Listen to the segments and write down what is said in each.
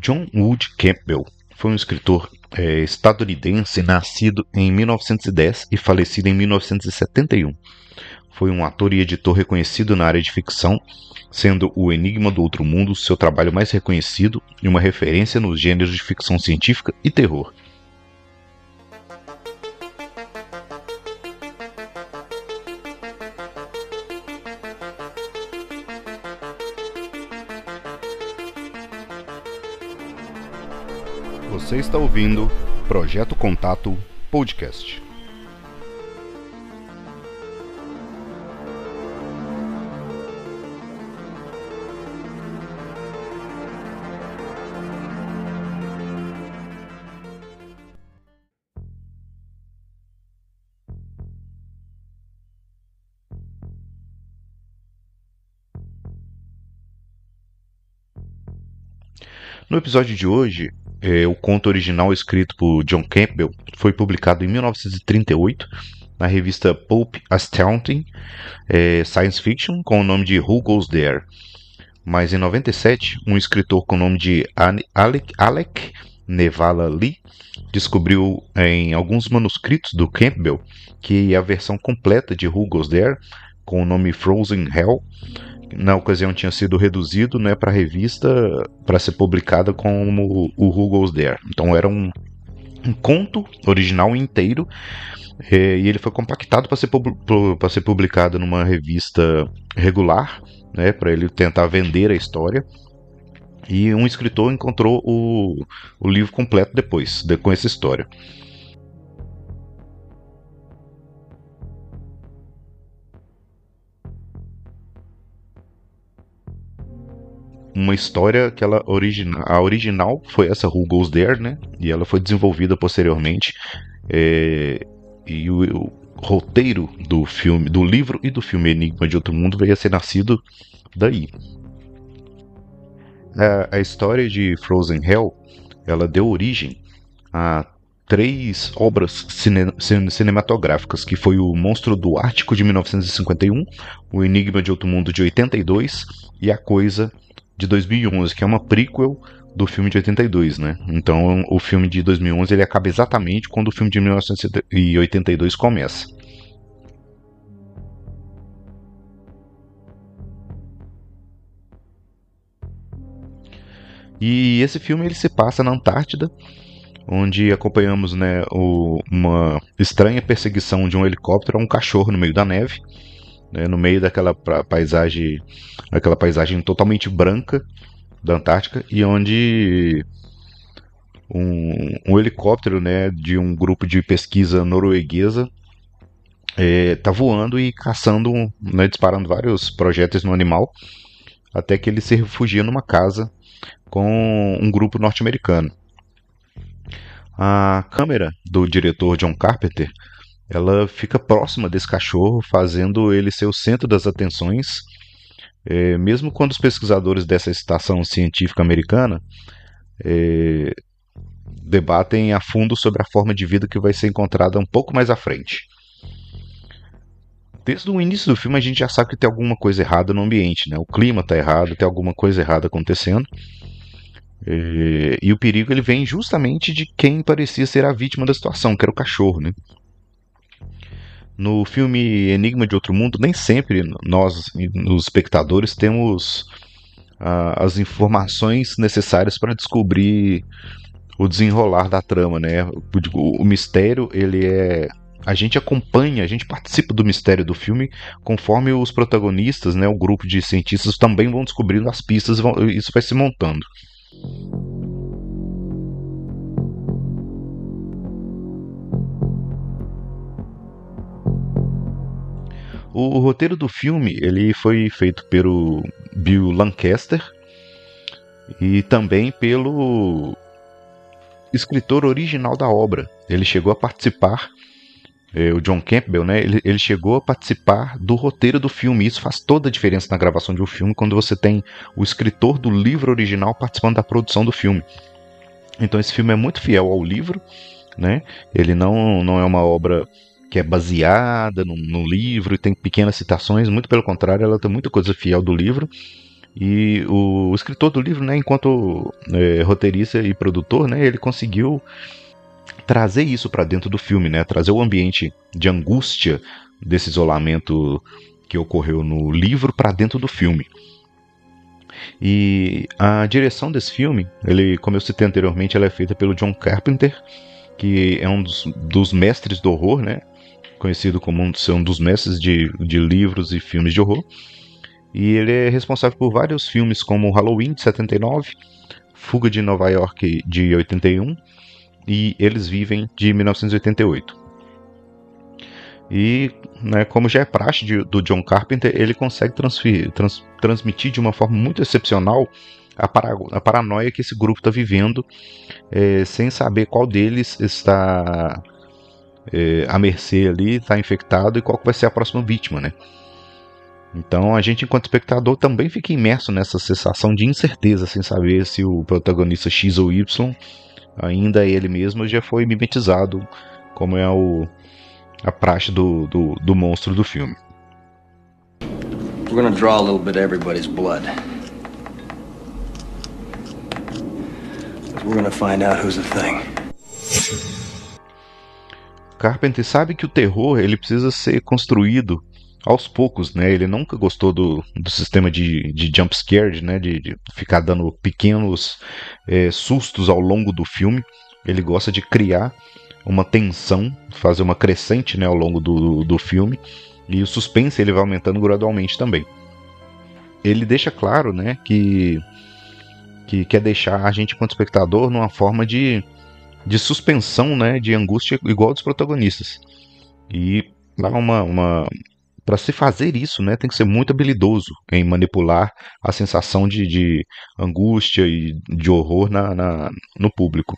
John Wood Campbell foi um escritor é, estadunidense nascido em 1910 e falecido em 1971. Foi um ator e editor reconhecido na área de ficção, sendo O Enigma do Outro Mundo seu trabalho mais reconhecido e uma referência nos gêneros de ficção científica e terror. Você está ouvindo Projeto Contato Podcast. No episódio de hoje, é, o conto original escrito por John Campbell foi publicado em 1938 na revista Pulp Astounding é, Science Fiction com o nome de Who Goes There. Mas em 97, um escritor com o nome de Alec, Alec Nevala Lee descobriu em alguns manuscritos do Campbell que a versão completa de Who Goes There, com o nome Frozen Hell, na ocasião tinha sido reduzido né, para revista para ser publicada como o Who Goes There. Então era um, um conto original inteiro é, e ele foi compactado para ser, ser publicado numa revista regular, né, para ele tentar vender a história. E um escritor encontrou o, o livro completo depois, de, com essa história. Uma história que ela origina, a original foi essa Who Goes There, né? E ela foi desenvolvida posteriormente. É, e o, o, roteiro do filme, do livro e do filme Enigma de Outro Mundo veio a ser nascido daí. A, a história de Frozen Hell, ela deu origem a três obras cine, cinematográficas, que foi o Monstro do Ártico de 1951, o Enigma de Outro Mundo de 82 e A Coisa de 2011, que é uma prequel do filme de 82, né? Então o filme de 2011 ele acaba exatamente quando o filme de 1982 começa. E esse filme ele se passa na Antártida, onde acompanhamos né, o, uma estranha perseguição de um helicóptero a um cachorro no meio da neve né, no meio daquela paisagem, aquela paisagem totalmente branca da Antártica e onde um, um helicóptero né, de um grupo de pesquisa norueguesa está é, voando e caçando, né, disparando vários projéteis no animal, até que ele se refugia numa casa com um grupo norte-americano. A câmera do diretor John Carpenter ela fica próxima desse cachorro, fazendo ele ser o centro das atenções, é, mesmo quando os pesquisadores dessa estação científica americana é, debatem a fundo sobre a forma de vida que vai ser encontrada um pouco mais à frente. Desde o início do filme a gente já sabe que tem alguma coisa errada no ambiente, né? O clima está errado, tem alguma coisa errada acontecendo. É, e o perigo ele vem justamente de quem parecia ser a vítima da situação, que era o cachorro, né? No filme Enigma de Outro Mundo, nem sempre nós, os espectadores, temos uh, as informações necessárias para descobrir o desenrolar da trama, né? O, o mistério, ele é a gente acompanha, a gente participa do mistério do filme conforme os protagonistas, né, o grupo de cientistas também vão descobrindo as pistas, isso vai se montando. O, roteiro do filme ele foi feito pelo Bill Lancaster e também pelo escritor original da obra. Ele chegou a participar, é, o John Campbell, né? Ele, ele, chegou a participar do roteiro do filme. Isso faz toda a diferença na gravação de um filme quando você tem o escritor do livro original participando da produção do filme. Então esse filme é muito fiel ao livro, né? Ele não, não é uma obra que é baseada no, no, livro e tem pequenas citações, muito pelo contrário, ela tem muita coisa fiel do livro. E o, o escritor do livro, né, enquanto é, roteirista e produtor, né, ele conseguiu trazer isso para dentro do filme, né, trazer o ambiente de angústia desse isolamento que ocorreu no livro para dentro do filme. E a direção desse filme, ele, como eu citei anteriormente, ela é feita pelo John Carpenter, que é um dos, dos mestres do horror, né? Conhecido como um, um dos mestres de, de livros e filmes de horror. E ele é responsável por vários filmes como Halloween de 79, Fuga de Nova York de 81 e Eles Vivem de 1988. E, né, como já é praxe de, do John Carpenter, ele consegue trans, transmitir de uma forma muito excepcional a, para, a paranoia que esse grupo está vivendo, é, sem saber qual deles está é, à mercê ali, está infectado e qual vai ser a próxima vítima, né? Então a gente, enquanto espectador, também fica imerso nessa sensação de incerteza, sem saber se o protagonista X ou Y ainda é ele mesmo já foi mimetizado, como é o, a praxe do, do, do monstro do filme. We're gonna draw a little bit of everybody's blood. We're gonna find out who's the thing. Carpenter sabe que o terror ele precisa ser construído aos poucos, né? Ele nunca gostou do, do sistema de, de jump scare, né? De, de ficar dando pequenos é, sustos ao longo do filme. Ele gosta de criar uma tensão, fazer uma crescente né, ao longo do, do filme, e o suspense ele vai aumentando gradualmente também. Ele deixa claro né, que, que quer deixar a gente, enquanto espectador, numa forma de, de suspensão, né, de angústia igual dos protagonistas. E dá uma, uma para se fazer isso, né, tem que ser muito habilidoso em manipular a sensação de, de angústia e de horror na, na, no público.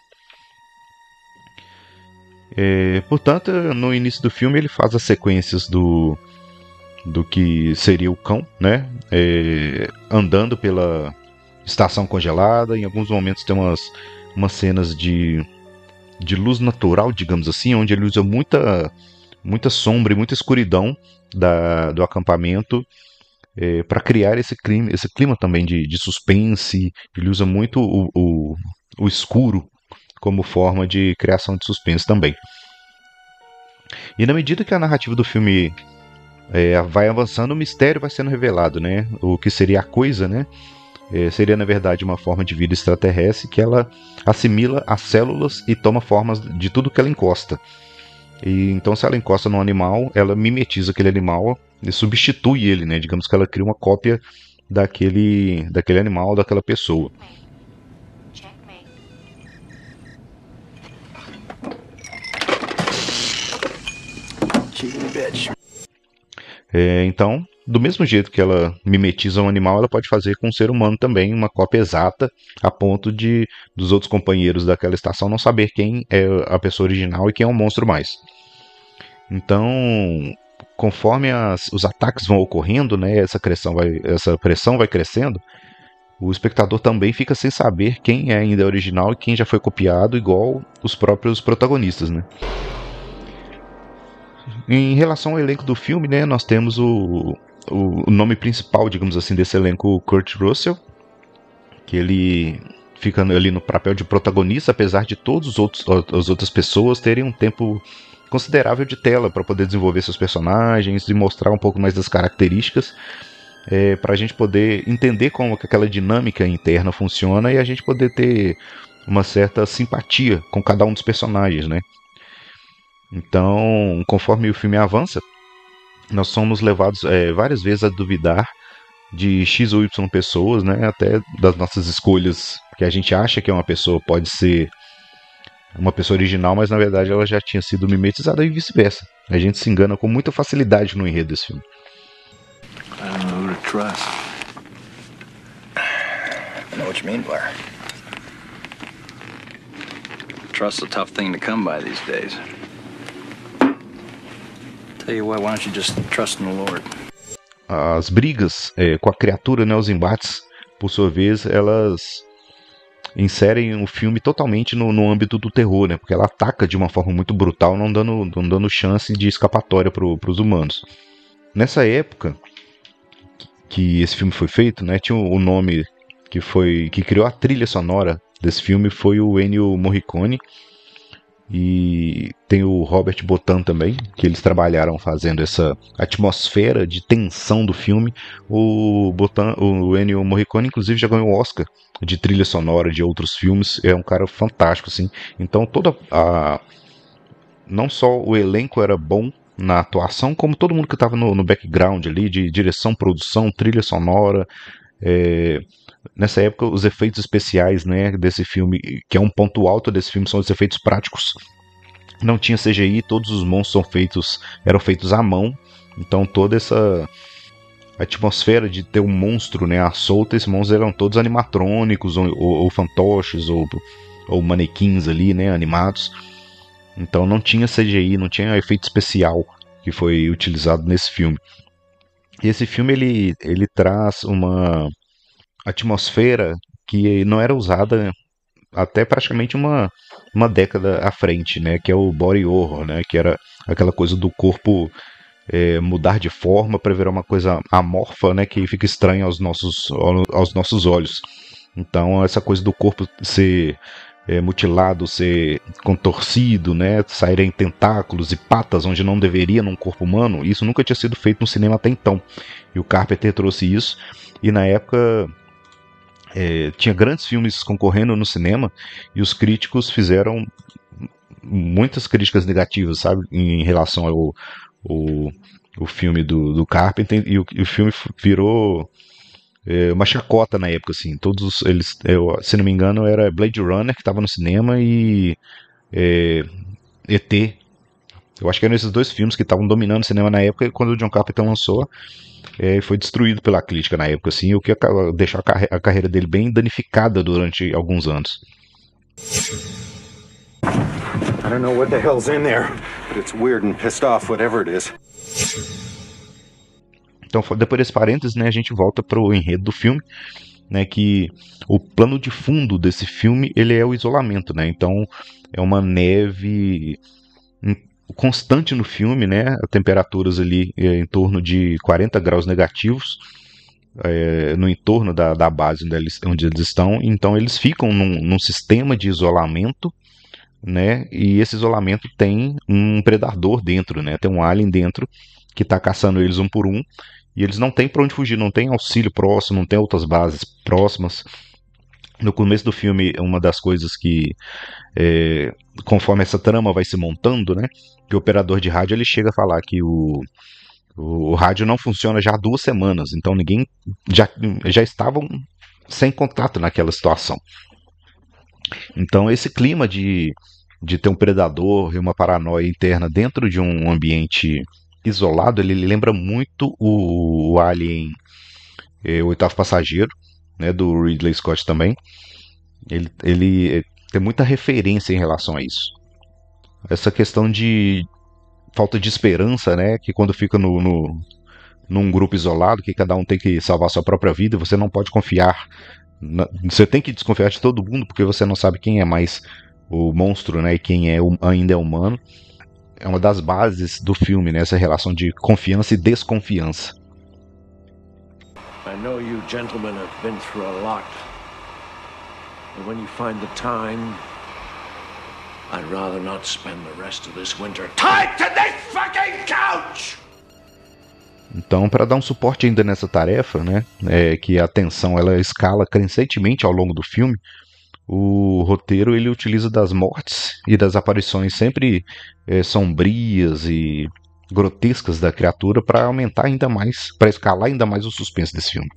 É, portanto, no início do filme ele faz as sequências do do que seria o cão, né? É, andando pela estação congelada. Em alguns momentos tem umas, umas cenas de, de luz natural, digamos assim, onde ele usa muita muita sombra e muita escuridão da, do acampamento é, para criar esse clima, esse clima também de, de suspense. Ele usa muito o, o, o escuro como forma de criação de suspense também. E na medida que a narrativa do filme é, vai avançando, o mistério vai sendo revelado, né? O que seria a coisa, né? É, seria na verdade uma forma de vida extraterrestre que ela assimila as células e toma formas de tudo que ela encosta. E então, se ela encosta num animal, ela mimetiza aquele animal e substitui ele, né? Digamos que ela cria uma cópia daquele, daquele animal, daquela pessoa. É, então, do mesmo jeito que ela mimetiza um animal, ela pode fazer com um ser humano também uma cópia exata, a ponto de dos outros companheiros daquela estação não saber quem é a pessoa original e quem é o monstro mais. Então, conforme as, os ataques vão ocorrendo, né, essa, pressão vai, essa pressão vai crescendo, o espectador também fica sem saber quem é ainda original e quem já foi copiado, igual os próprios protagonistas, né? Em relação ao elenco do filme, né, nós temos o, o nome principal, digamos assim, desse elenco, o Kurt Russell, que ele fica ali no papel de protagonista, apesar de todos os outros as outras pessoas terem um tempo considerável de tela para poder desenvolver seus personagens e mostrar um pouco mais das características é, para a gente poder entender como que aquela dinâmica interna funciona e a gente poder ter uma certa simpatia com cada um dos personagens, né? Então, conforme o filme avança, nós somos levados é, várias vezes a duvidar de X ou Y pessoas, né? Até das nossas escolhas que a gente acha que é uma pessoa pode ser uma pessoa original, mas na verdade ela já tinha sido mimetizada e vice-versa. A gente se engana com muita facilidade no enredo desse filme. I don't know who to trust. I know what you mean, Blair. Trust's a tough thing to come by these days. As brigas é, com a criatura, né, os embates, por sua vez, elas inserem o filme totalmente no, no âmbito do terror, né? Porque ela ataca de uma forma muito brutal, não dando, não dando chance de escapatória para os humanos. Nessa época, que esse filme foi feito, né? Tinha o nome que foi que criou a trilha sonora desse filme foi o Ennio Morricone e tem o Robert Botan também, que eles trabalharam fazendo essa atmosfera de tensão do filme. O Botan, o Ennio Morricone inclusive já ganhou o Oscar de trilha sonora de outros filmes, é um cara fantástico assim. Então toda a não só o elenco era bom na atuação, como todo mundo que estava no, no, background ali, de direção, produção, trilha sonora. É, nessa época, os efeitos especiais né, desse filme, que é um ponto alto desse filme, são os efeitos práticos. Não tinha CGI, todos os monstros são feitos, eram feitos à mão. Então toda essa atmosfera de ter um monstro né, à solta, esses monstros eram todos animatrônicos, ou, ou, ou fantoches, ou, ou manequins ali, né, animados. Então não tinha CGI, não tinha efeito especial que foi utilizado nesse filme. E esse filme ele, ele traz uma atmosfera que não era usada até praticamente uma, uma década à frente, né? Que é o body horror, né? Que era aquela coisa do corpo é, mudar de forma para virar uma coisa amorfa, né? Que fica estranha aos nossos, aos nossos olhos. Então essa coisa do corpo ser é, mutilado, ser contorcido, né, saírem tentáculos e patas onde não deveria num corpo humano, isso nunca tinha sido feito no cinema até então. E o Carpenter trouxe isso, e na época é, tinha grandes filmes concorrendo no cinema, e os críticos fizeram muitas críticas negativas, sabe, em relação ao, ao, ao filme do, do Carpenter, e o, e o filme virou é, uma chacota na época, assim. Todos eles, eu, se não me engano, era Blade Runner que estava no cinema e é, ET. Eu acho que eram esses dois filmes que estavam dominando o cinema na época quando o John Carpenter lançou, é, foi destruído pela crítica na época, assim, o que deixou a, carre a carreira dele bem danificada durante alguns anos. I don't know what the hell's in there, but it's weird and pissed off whatever it is. Então, depois desse parênteses, né, a gente volta para o enredo do filme, né, que o plano de fundo desse filme ele é o isolamento, né? Então, é uma neve constante no filme, né? Temperaturas ali é, em torno de 40 graus negativos. É, no entorno da, da base onde eles, onde eles estão, então eles ficam num, num sistema de isolamento né? E esse isolamento tem um predador dentro, né? Tem um alien dentro que está caçando eles um por um e eles não têm para onde fugir, não tem auxílio próximo, não tem outras bases próximas. No começo do filme, uma das coisas que, é, conforme essa trama vai se montando, né, que o operador de rádio ele chega a falar que o, o, rádio não funciona já há duas semanas, então ninguém já, já estavam sem contato naquela situação. Então esse clima de, de ter um predador e uma paranoia interna dentro de um ambiente isolado, ele lembra muito o, Alien é, O Oitavo Passageiro, né, do Ridley Scott também. Ele, ele é, tem muita referência em relação a isso. Essa questão de falta de esperança, né, que quando fica no, no num grupo isolado, que cada um tem que salvar sua própria vida, você não pode confiar. Na, você tem que desconfiar de todo mundo, porque você não sabe quem é mais o monstro, né, e quem é ainda é humano é uma das bases do filme, né? Essa relação de confiança e desconfiança. I know you gentlemen have been through a lot. But when you find the time, I'd rather not spend the rest of this winter tied to this fucking couch! Então, para dar um suporte ainda nessa tarefa, né, é que a tensão ela escala crescentemente ao longo do filme, o roteiro ele utiliza das mortes e das aparições sempre é, sombrias e grotescas da criatura para aumentar ainda mais, para escalar ainda mais o suspense desse filme.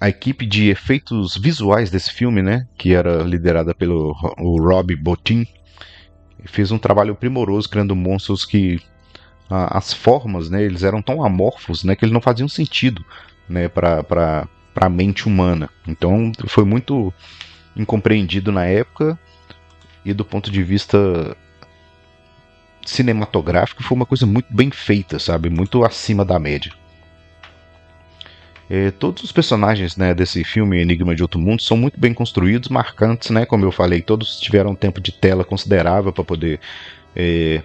A equipe de efeitos visuais desse filme, né, que era liderada pelo o Rob Bottin, fez um trabalho primoroso criando monstros que a, as formas, né, eles eram tão amorfos, né, que eles não faziam sentido, né, para para a mente humana. Então foi muito incompreendido na época e do ponto de vista cinematográfico foi uma coisa muito bem feita, sabe? Muito acima da média. É, todos os personagens né, desse filme Enigma de Outro Mundo são muito bem construídos, marcantes, né? Como eu falei, todos tiveram um tempo de tela considerável para poder é,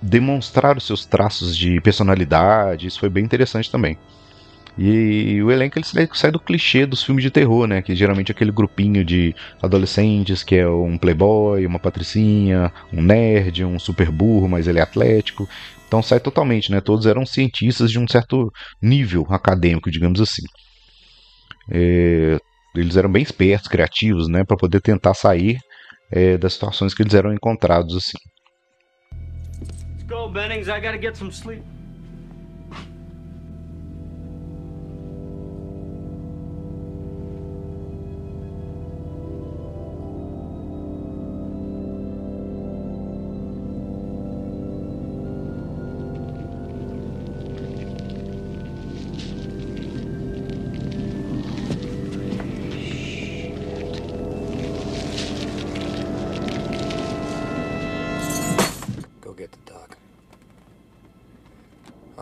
demonstrar os seus traços de personalidade. Isso foi bem interessante também. E o elenco ele sai do clichê dos filmes de terror, né? Que geralmente é aquele grupinho de adolescentes que é um playboy, uma patricinha, um nerd, um super burro, mas ele é atlético. Então sai totalmente, né? Todos eram cientistas de um certo nível acadêmico, digamos assim. É, eles eram bem espertos, criativos, né? Para poder tentar sair é, das situações que eles eram encontrados assim. Let's go, Bennings. I gotta get some sleep.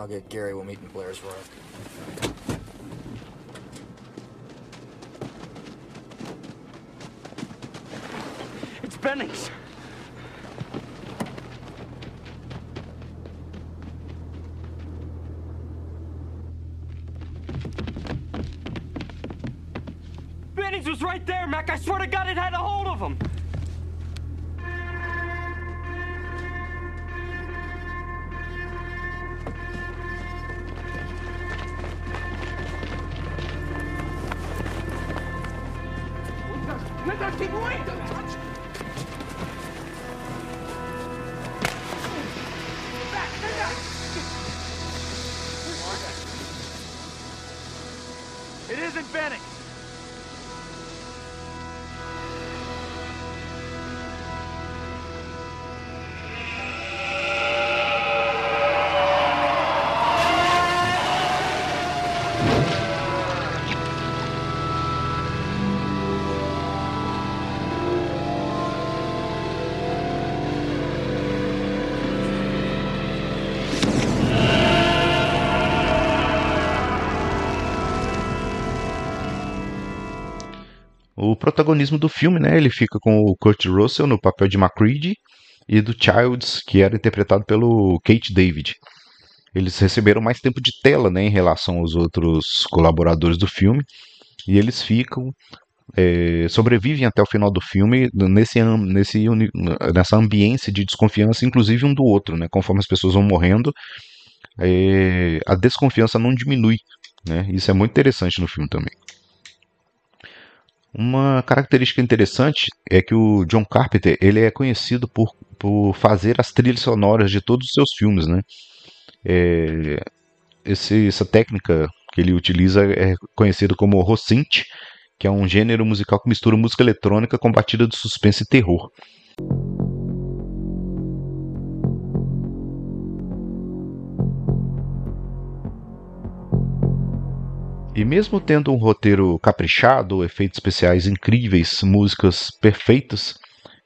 Get Gary. We'll meet in Blair's room. It's Bennings. Bennings was right there, Mac. I swear to God it had O protagonismo do filme, né, ele fica com o Kurt Russell no papel de Macready e do Childs, que era interpretado pelo Kate David. Eles receberam mais tempo de tela, né, em relação aos outros colaboradores do filme, e eles ficam é, sobrevivem até o final do filme nesse, nesse, nessa ambiência de desconfiança, inclusive um do outro, né? Conforme as pessoas vão morrendo, é, a desconfiança não diminui, né? Isso é muito interessante no filme também. Uma característica interessante é que o John Carpenter ele é conhecido por, por fazer as trilhas sonoras de todos os seus filmes, né? É, esse, essa técnica que ele utiliza é conhecida como Rossynth, que é um gênero musical que mistura música eletrônica com batida de suspense e terror. E mesmo tendo um roteiro caprichado, efeitos especiais incríveis, músicas perfeitas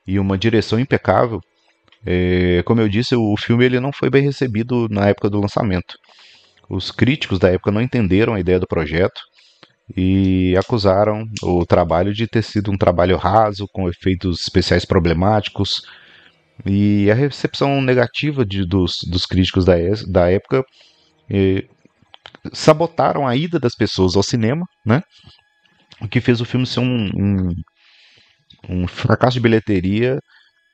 e uma direção impecável, é, como eu disse, o filme ele não foi bem recebido na época do lançamento. Os críticos da época não entenderam a ideia do projeto e acusaram o trabalho de ter sido um trabalho raso, com efeitos especiais problemáticos. E a recepção negativa de, dos, dos críticos da, da época é, sabotaram a ida das pessoas ao cinema, né? O que fez o filme ser um, um, um fracasso de bilheteria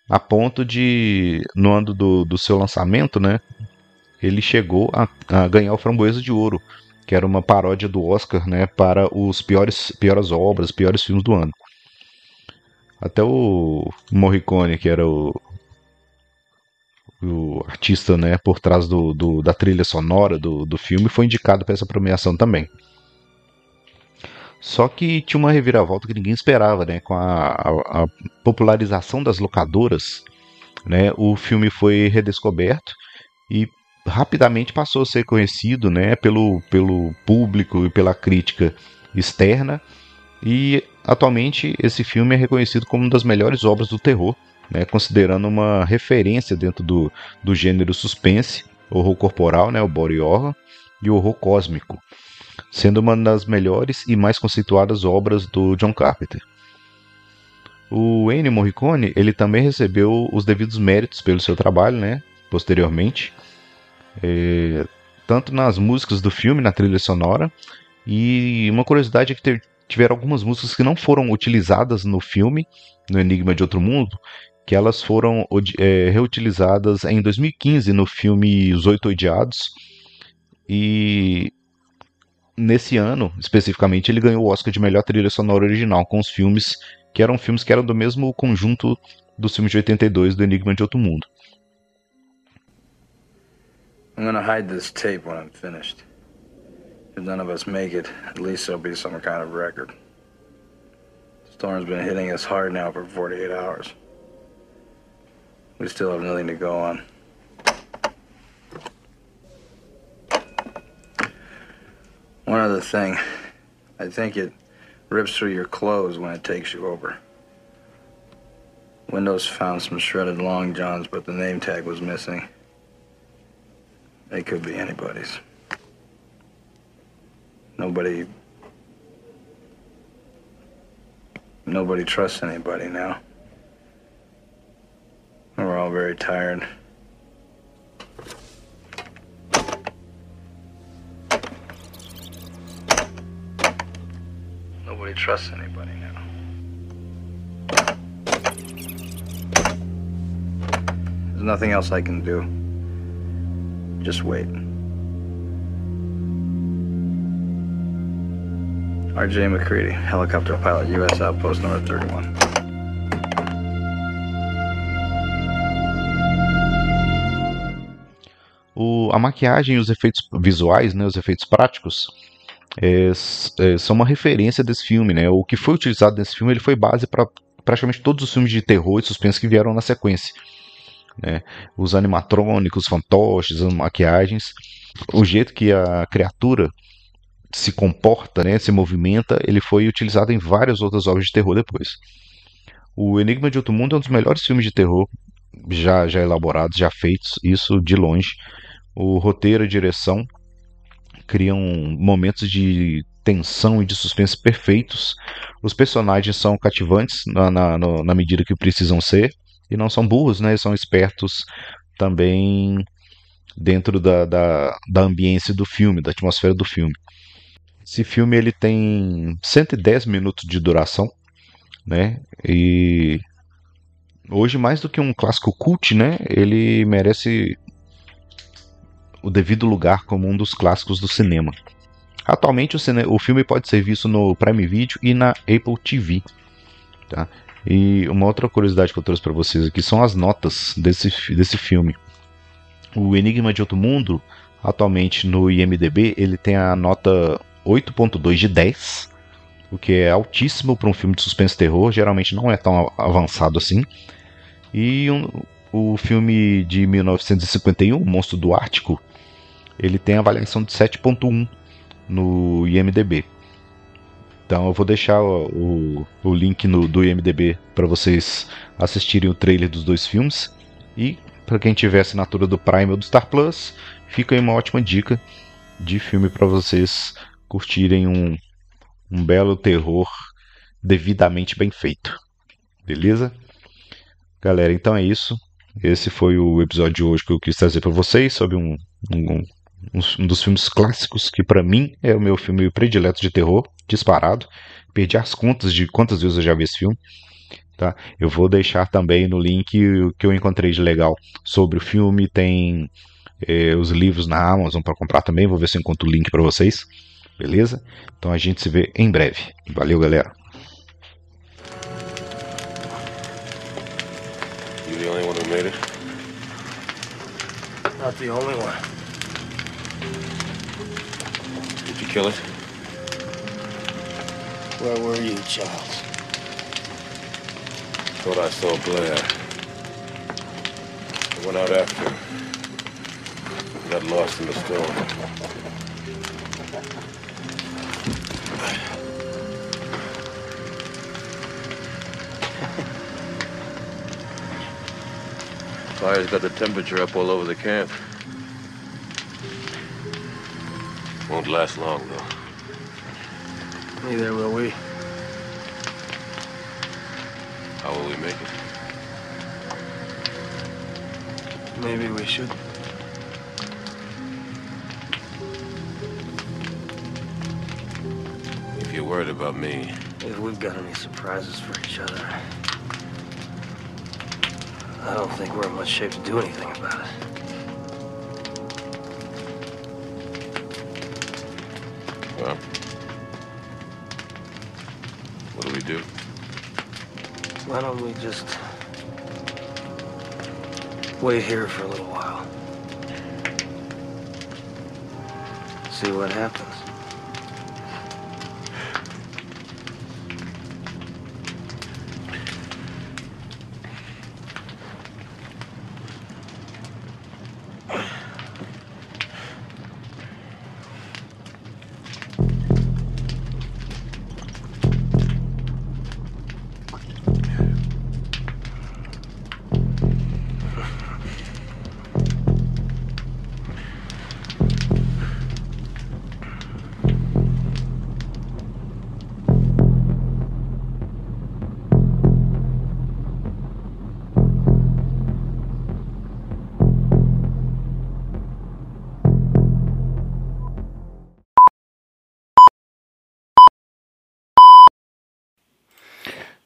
a ponto de, no ano do, do seu lançamento, né? Ele chegou a, a ganhar o Framboesa de Ouro, que era uma paródia do Oscar, né? Para os piores, piores obras, piores filmes do ano. Até o Morricone, que era o, o artista né, por trás do, do, da trilha sonora do, do filme, foi indicado para essa premiação também. Só que tinha uma reviravolta que ninguém esperava, né? Com a, a, a, popularização das locadoras, né? O filme foi redescoberto e rapidamente passou a ser conhecido, né? Pelo, pelo público e pela crítica externa. E atualmente esse filme é reconhecido como uma das melhores obras do terror né, considerando uma referência dentro do, do gênero suspense, horror corporal, né, o body horror, e o horror cósmico, sendo uma das melhores e mais conceituadas obras do John Carpenter. O Ennio Morricone ele também recebeu os devidos méritos pelo seu trabalho, né, posteriormente, é, tanto nas músicas do filme, na trilha sonora, E uma curiosidade é que tiveram algumas músicas que não foram utilizadas no filme, no Enigma de Outro Mundo, que elas foram é, reutilizadas em 2015 no filme Os Oito Odiados. E nesse ano, especificamente, ele ganhou o Oscar de melhor trilha sonora original com os filmes que eram filmes que eram do mesmo conjunto dos filmes de 82 do Enigma de Outro Mundo. I'm gonna hide this tape when I'm finished. If none of us make it, at least there'll be some kind of record. The storm's been hitting us hard now for 48 hours. We still have nothing to go on. One other thing. I think it rips through your clothes when it takes you over. Windows found some shredded long johns, but the name tag was missing. They could be anybody's. Nobody. Nobody trusts anybody now. We're all very tired. Nobody trusts anybody now. There's nothing else I can do. Just wait. RJ McCready, helicopter pilot, U.S. Outpost number 31. A maquiagem e os efeitos visuais, né, os efeitos práticos, é, é, são uma referência desse filme. Né? O que foi utilizado nesse filme ele foi base para praticamente todos os filmes de terror e suspense que vieram na sequência. Né? Os animatrônicos, fantoches, as maquiagens, o jeito que a criatura se comporta, né, se movimenta, ele foi utilizado em várias outras obras de terror depois. O Enigma de Outro Mundo é um dos melhores filmes de terror já, já elaborados, já feitos, isso de longe. O roteiro a direção criam momentos de tensão e de suspense perfeitos. Os personagens são cativantes na, na, na medida que precisam ser e não são burros, né? São espertos também dentro da, da, da ambiência do filme, da atmosfera do filme. Esse filme ele tem 110 minutos de duração, né? E hoje mais do que um clássico cult, né? Ele merece o devido lugar como um dos clássicos do cinema. Atualmente o, cine... o filme pode ser visto no Prime Video e na Apple TV. Tá? E uma outra curiosidade que eu trouxe para vocês aqui são as notas desse, desse filme. O Enigma de Outro Mundo, atualmente no IMDB, ele tem a nota 8.2 de 10, o que é altíssimo para um filme de suspense e terror, geralmente não é tão avançado assim. E um, o filme de 1951, O Monstro do Ártico, ele tem avaliação de 7.1 no IMDB. Então eu vou deixar o, o link no, do IMDB para vocês assistirem o trailer dos dois filmes. E para quem tiver assinatura do Prime ou do Star Plus, fica aí uma ótima dica de filme para vocês curtirem um, um belo terror devidamente bem feito. Beleza? Galera, então é isso. Esse foi o episódio de hoje que eu quis trazer para vocês sobre um, um, um, dos filmes clássicos que para mim é o meu filme predileto de terror, disparado. Perdi as contas de quantas vezes eu já vi esse filme. Tá? Eu vou deixar também no link o que eu encontrei de legal sobre o filme. Tem eh, os livros na Amazon para comprar também. Vou ver se eu encontro o link para vocês. Beleza? Então a gente se vê em breve. Valeu, galera. You the only one who made it? Not the only one. Kill it? Where were you, Charles? Thought I saw Blair. I went out after him. Got lost in the storm. Fire's got the temperature up all over the camp. Won't last long, though. Neither will we. How will we make it? Maybe we should. If you're worried about me. If we've got any surprises for each other, I don't think we're in much shape to do anything about it. Do? Why don't we just wait here for a little while? See what happens.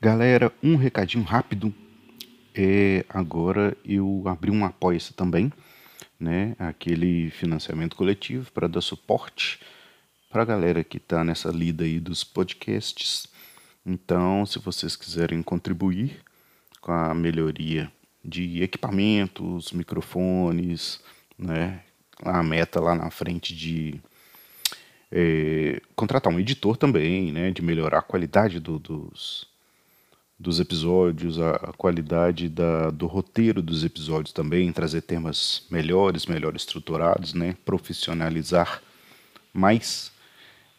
Galera, um recadinho rápido. É, agora eu abri um apoia-se também, né? Aquele financiamento coletivo para dar suporte para a galera que está nessa lida aí dos podcasts. Então, se vocês quiserem contribuir com a melhoria de equipamentos, microfones, né? A meta lá na frente de é, contratar um editor também, né? De melhorar a qualidade do, dos dos episódios, a, a qualidade da, do roteiro dos episódios também, trazer temas melhores, melhor estruturados, né? profissionalizar mais.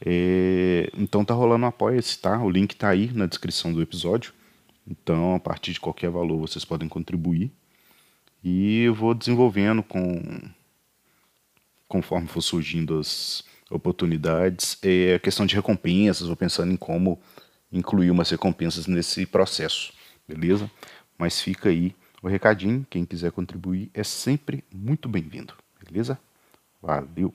É, então tá rolando um apoia-se, tá? O link tá aí na descrição do episódio. Então, a partir de qualquer valor, vocês podem contribuir. E eu vou desenvolvendo com conforme for surgindo as oportunidades. É a questão de recompensas, vou pensando em como incluir umas recompensas nesse processo, beleza? Mas fica aí o recadinho, quem quiser contribuir é sempre muito bem-vindo, beleza? Valeu!